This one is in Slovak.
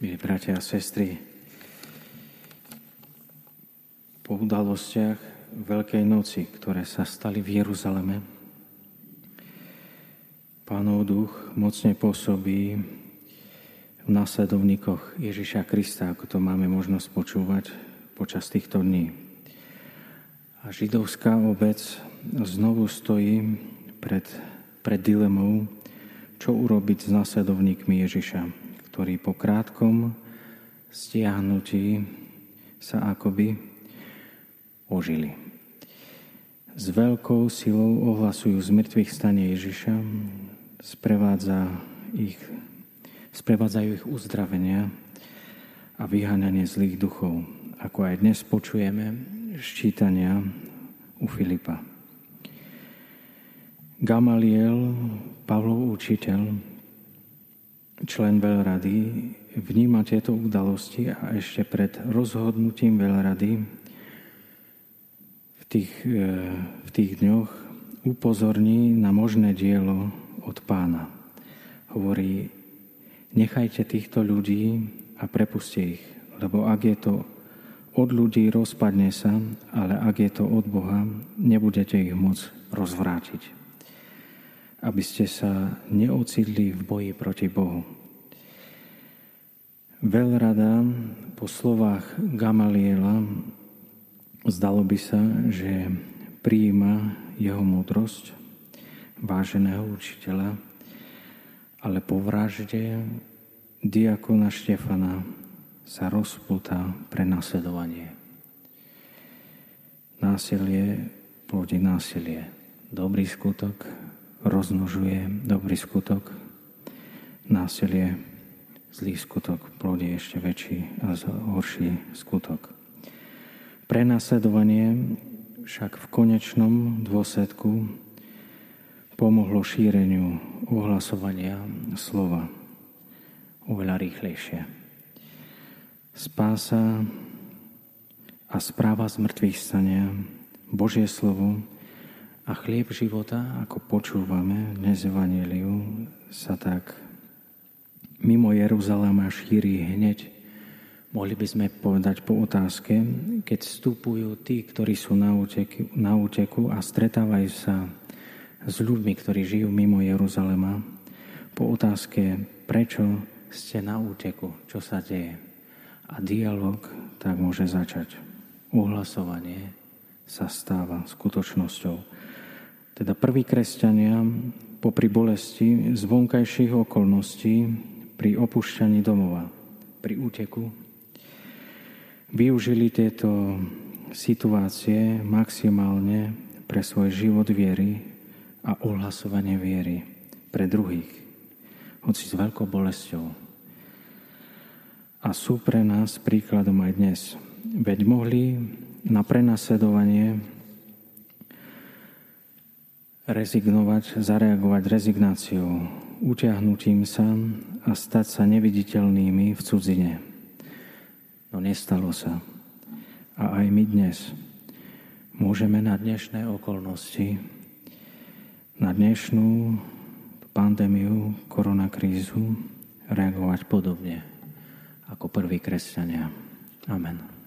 Milí bratia a sestry, po udalostiach Veľkej noci, ktoré sa stali v Jeruzaleme, Pánov duch mocne pôsobí v následovníkoch Ježiša Krista, ako to máme možnosť počúvať počas týchto dní. A židovská obec znovu stojí pred, pred dilemou, čo urobiť s následovníkmi Ježiša, ktorí po krátkom stiahnutí sa akoby ožili. S veľkou silou ohlasujú z mŕtvych stane Ježiša, sprevádza ich, sprevádzajú ich uzdravenia a vyháňanie zlých duchov, ako aj dnes počujeme ščítania u Filipa. Gamaliel, Pavlov učiteľ, člen veľrady, vníma tieto udalosti a ešte pred rozhodnutím veľrady v tých, e, v tých dňoch upozorní na možné dielo od pána. Hovorí, nechajte týchto ľudí a prepuste ich, lebo ak je to od ľudí, rozpadne sa, ale ak je to od Boha, nebudete ich môcť rozvrátiť. Aby ste sa neocitli v boji proti Bohu. Veľrada po slovách Gamaliela zdalo by sa, že prijíma jeho múdrosť, váženého učiteľa, ale po vražde diakona Štefana sa rozpúta pre nasledovanie. Násilie plodí násilie. Dobrý skutok rozmnožuje dobrý skutok. Násilie, zlý skutok plodí ešte väčší a horší skutok. Prenasledovanie však v konečnom dôsledku pomohlo šíreniu ohlasovania slova oveľa rýchlejšie. Spása a správa z mŕtvych stania, Božie slovo a chlieb života, ako počúvame dnes Evangeliu, sa tak mimo Jeruzalema šíri hneď. Mohli by sme povedať po otázke, keď vstupujú tí, ktorí sú na úteku, na úteku a stretávajú sa s ľuďmi, ktorí žijú mimo Jeruzalema, po otázke, prečo ste na úteku, čo sa deje. A dialog tak môže začať. Uhlasovanie sa stáva skutočnosťou. Teda prví kresťania popri bolesti z vonkajších okolností pri opúšťaní domova, pri úteku, využili tieto situácie maximálne pre svoj život viery a ohlasovanie viery pre druhých, hoci s veľkou bolesťou. A sú pre nás príkladom aj dnes. Veď mohli na prenasledovanie rezignovať, zareagovať rezignáciou, utiahnutím sa a stať sa neviditeľnými v cudzine. No nestalo sa. A aj my dnes môžeme na dnešné okolnosti na dnešnú pandémiu, koronakrízu reagovať podobne ako prví kresťania. Amen.